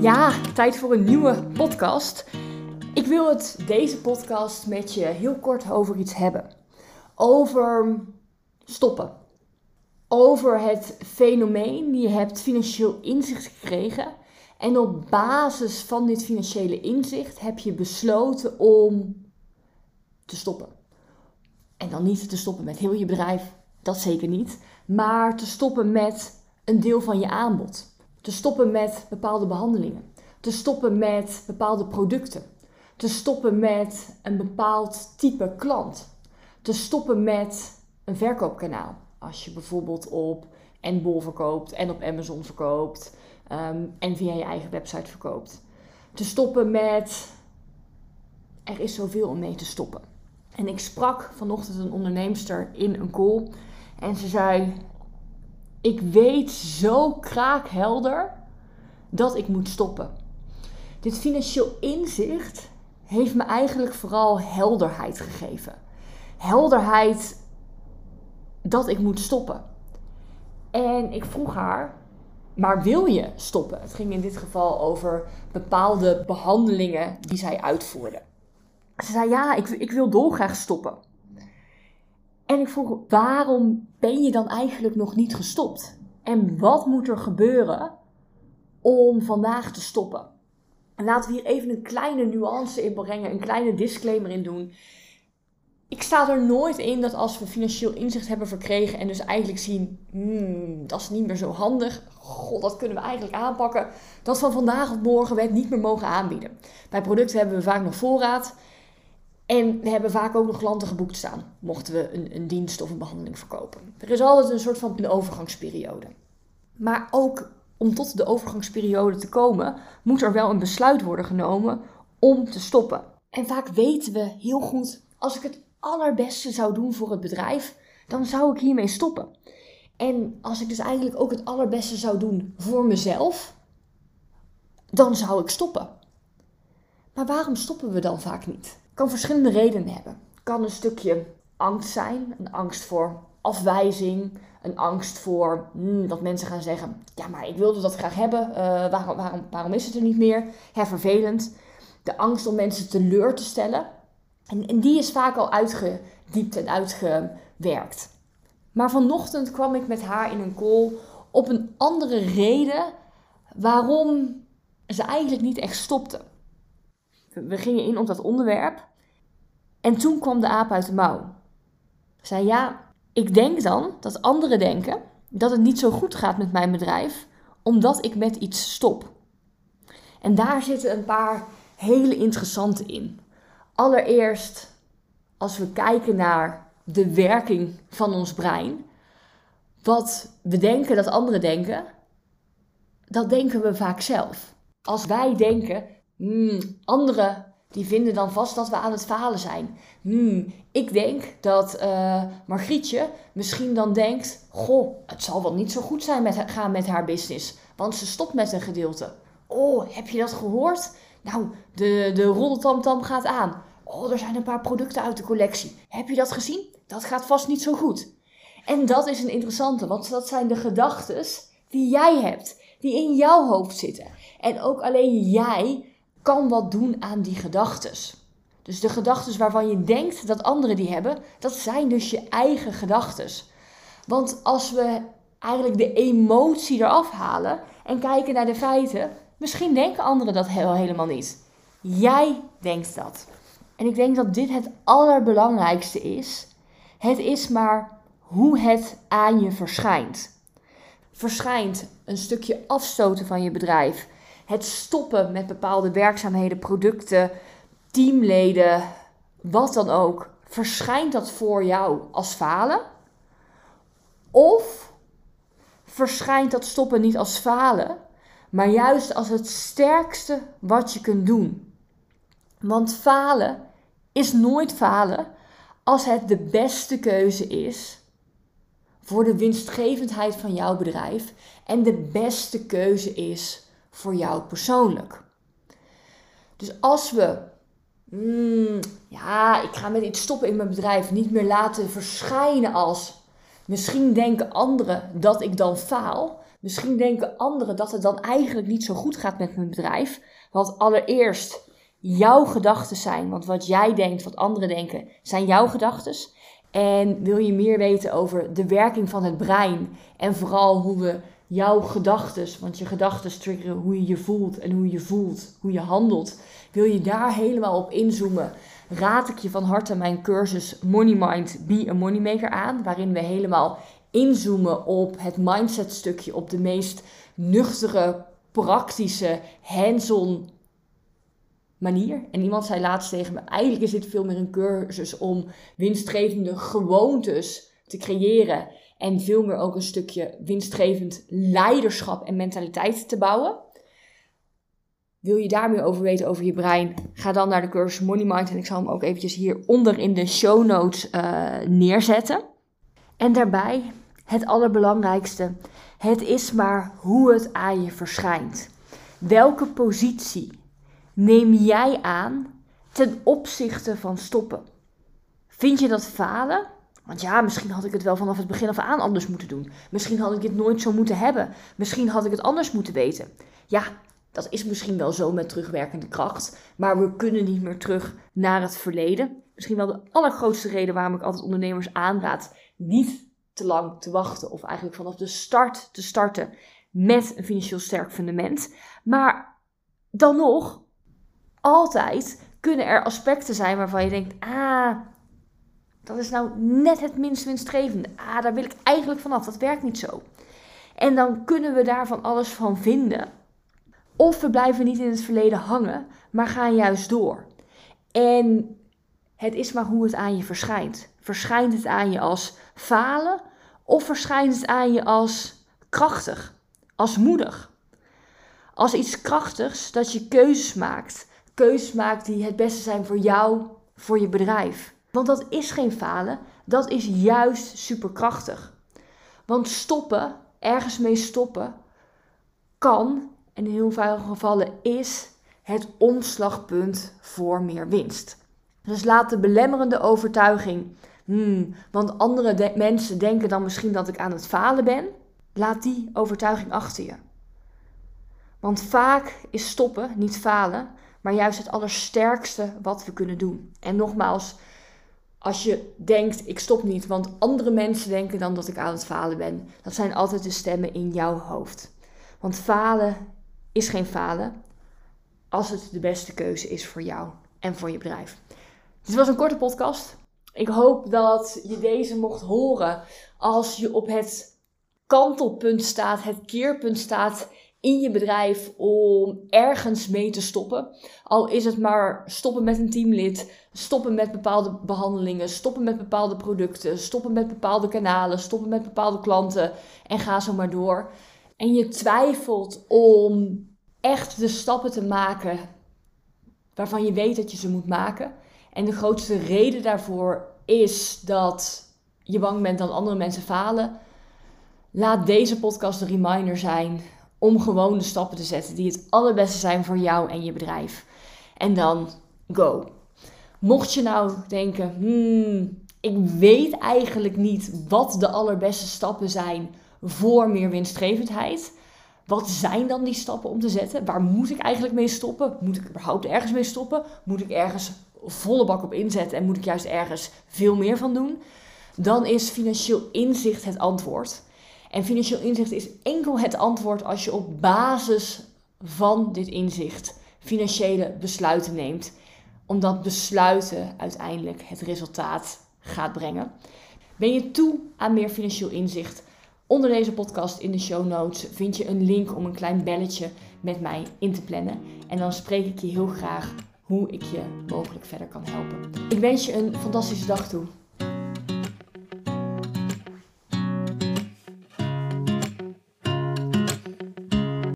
Ja, tijd voor een nieuwe podcast. Ik wil het deze podcast met je heel kort over iets hebben. Over stoppen. Over het fenomeen, je hebt financieel inzicht gekregen. En op basis van dit financiële inzicht heb je besloten om te stoppen. En dan niet te stoppen met heel je bedrijf, dat zeker niet. Maar te stoppen met een deel van je aanbod. Te stoppen met bepaalde behandelingen. Te stoppen met bepaalde producten. Te stoppen met een bepaald type klant. Te stoppen met een verkoopkanaal. Als je bijvoorbeeld op Enbol verkoopt en op Amazon verkoopt ehm, en via je eigen website verkoopt. Te stoppen met er is zoveel om mee te stoppen. En ik sprak vanochtend een onderneemster in een call en ze zei: Ik weet zo kraakhelder dat ik moet stoppen. Dit financieel inzicht heeft me eigenlijk vooral helderheid gegeven. Helderheid dat ik moet stoppen. En ik vroeg haar, maar wil je stoppen? Het ging in dit geval over bepaalde behandelingen die zij uitvoerde. Ze zei, ja, ik, ik wil dolgraag stoppen. En ik vroeg, waarom ben je dan eigenlijk nog niet gestopt? En wat moet er gebeuren om vandaag te stoppen? En laten we hier even een kleine nuance in brengen, een kleine disclaimer in doen. Ik sta er nooit in dat als we financieel inzicht hebben verkregen en dus eigenlijk zien, hmm, dat is niet meer zo handig, god, dat kunnen we eigenlijk aanpakken, dat van vandaag op morgen we het niet meer mogen aanbieden. Bij producten hebben we vaak nog voorraad en we hebben vaak ook nog klanten geboekt staan, mochten we een, een dienst of een behandeling verkopen. Er is altijd een soort van een overgangsperiode. Maar ook om tot de overgangsperiode te komen, moet er wel een besluit worden genomen om te stoppen. En vaak weten we heel goed, als ik het allerbeste zou doen voor het bedrijf, dan zou ik hiermee stoppen. En als ik dus eigenlijk ook het allerbeste zou doen voor mezelf, dan zou ik stoppen. Maar waarom stoppen we dan vaak niet? Kan verschillende redenen hebben. Kan een stukje angst zijn, een angst voor afwijzing, een angst voor hmm, dat mensen gaan zeggen: Ja, maar ik wilde dat graag hebben, uh, waarom, waarom, waarom is het er niet meer? Ja, vervelend. De angst om mensen teleur te stellen. En, en die is vaak al uitgediept en uitgewerkt. Maar vanochtend kwam ik met haar in een call op een andere reden waarom ze eigenlijk niet echt stopte. We gingen in op dat onderwerp en toen kwam de aap uit de mouw. Zei ja, ik denk dan dat anderen denken dat het niet zo goed gaat met mijn bedrijf, omdat ik met iets stop. En daar zitten een paar hele interessante in. Allereerst, als we kijken naar de werking van ons brein, wat we denken dat anderen denken, dat denken we vaak zelf. Als wij denken, hmm, anderen die vinden dan vast dat we aan het falen zijn. Hmm, ik denk dat uh, Margrietje misschien dan denkt: Goh, het zal wel niet zo goed zijn met, gaan met haar business, want ze stopt met een gedeelte. Oh, heb je dat gehoord? Nou, de, de roddeltamtam gaat aan. Oh, er zijn een paar producten uit de collectie. Heb je dat gezien? Dat gaat vast niet zo goed. En dat is een interessante, want dat zijn de gedachten die jij hebt, die in jouw hoofd zitten. En ook alleen jij kan wat doen aan die gedachten. Dus de gedachten waarvan je denkt dat anderen die hebben, dat zijn dus je eigen gedachten. Want als we eigenlijk de emotie eraf halen en kijken naar de feiten, misschien denken anderen dat helemaal niet. Jij denkt dat. En ik denk dat dit het allerbelangrijkste is. Het is maar hoe het aan je verschijnt. Verschijnt een stukje afstoten van je bedrijf het stoppen met bepaalde werkzaamheden, producten, teamleden, wat dan ook, verschijnt dat voor jou als falen? Of verschijnt dat stoppen niet als falen, maar juist als het sterkste wat je kunt doen? Want falen is nooit falen als het de beste keuze is voor de winstgevendheid van jouw bedrijf en de beste keuze is voor jou persoonlijk. Dus als we, hmm, ja, ik ga met iets stoppen in mijn bedrijf, niet meer laten verschijnen als Misschien denken anderen dat ik dan faal. Misschien denken anderen dat het dan eigenlijk niet zo goed gaat met mijn bedrijf. Want allereerst, jouw gedachten zijn. Want wat jij denkt, wat anderen denken, zijn jouw gedachten. En wil je meer weten over de werking van het brein en vooral hoe we jouw gedachten, want je gedachten triggeren hoe je je voelt en hoe je voelt, hoe je handelt. Wil je daar helemaal op inzoomen? Raad ik je van harte mijn cursus Money Mind Be a Moneymaker aan, waarin we helemaal inzoomen op het mindset stukje, op de meest nuchtere, praktische, hands-on manier. En iemand zei laatst tegen me: eigenlijk is dit veel meer een cursus om winstgevende gewoontes te creëren. En veel meer ook een stukje winstgevend leiderschap en mentaliteit te bouwen. Wil je daar meer over weten over je brein? Ga dan naar de cursus Money Mind. En ik zal hem ook eventjes hieronder in de show notes uh, neerzetten. En daarbij het allerbelangrijkste. Het is maar hoe het aan je verschijnt. Welke positie neem jij aan ten opzichte van stoppen? Vind je dat falen? Want ja, misschien had ik het wel vanaf het begin af aan anders moeten doen. Misschien had ik dit nooit zo moeten hebben. Misschien had ik het anders moeten weten. Ja, dat is misschien wel zo met terugwerkende kracht. Maar we kunnen niet meer terug naar het verleden. Misschien wel de allergrootste reden waarom ik altijd ondernemers aanraad niet te lang te wachten. Of eigenlijk vanaf de start te starten met een financieel sterk fundament. Maar dan nog, altijd kunnen er aspecten zijn waarvan je denkt: ah, dat is nou net het minst winstgevende. Ah, daar wil ik eigenlijk vanaf. Dat werkt niet zo. En dan kunnen we daar van alles van vinden. Of we blijven niet in het verleden hangen, maar gaan juist door. En het is maar hoe het aan je verschijnt. Verschijnt het aan je als falen of verschijnt het aan je als krachtig, als moedig? Als iets krachtigs dat je keuzes maakt. Keuzes maakt die het beste zijn voor jou, voor je bedrijf. Want dat is geen falen, dat is juist superkrachtig. Want stoppen, ergens mee stoppen, kan, en in heel veel gevallen is, het omslagpunt voor meer winst. Dus laat de belemmerende overtuiging, hmm, want andere mensen denken dan misschien dat ik aan het falen ben, laat die overtuiging achter je. Want vaak is stoppen niet falen, maar juist het allersterkste wat we kunnen doen. En nogmaals, als je denkt, ik stop niet, want andere mensen denken dan dat ik aan het falen ben. Dat zijn altijd de stemmen in jouw hoofd. Want falen is geen falen als het de beste keuze is voor jou en voor je bedrijf. Dit was een korte podcast. Ik hoop dat je deze mocht horen als je op het kantelpunt staat, het keerpunt staat in je bedrijf om ergens mee te stoppen. Al is het maar stoppen met een teamlid, stoppen met bepaalde behandelingen, stoppen met bepaalde producten, stoppen met bepaalde kanalen, stoppen met bepaalde klanten en ga zo maar door. En je twijfelt om echt de stappen te maken waarvan je weet dat je ze moet maken. En de grootste reden daarvoor is dat je bang bent dat andere mensen falen. Laat deze podcast een reminder zijn om gewoon de stappen te zetten die het allerbeste zijn voor jou en je bedrijf. En dan go. Mocht je nou denken, hmm, ik weet eigenlijk niet wat de allerbeste stappen zijn voor meer winstgevendheid. Wat zijn dan die stappen om te zetten? Waar moet ik eigenlijk mee stoppen? Moet ik überhaupt ergens mee stoppen? Moet ik ergens volle bak op inzetten en moet ik juist ergens veel meer van doen? Dan is financieel inzicht het antwoord. En financieel inzicht is enkel het antwoord als je op basis van dit inzicht financiële besluiten neemt. Omdat besluiten uiteindelijk het resultaat gaat brengen. Ben je toe aan meer financieel inzicht? Onder deze podcast in de show notes vind je een link om een klein belletje met mij in te plannen. En dan spreek ik je heel graag hoe ik je mogelijk verder kan helpen. Ik wens je een fantastische dag toe.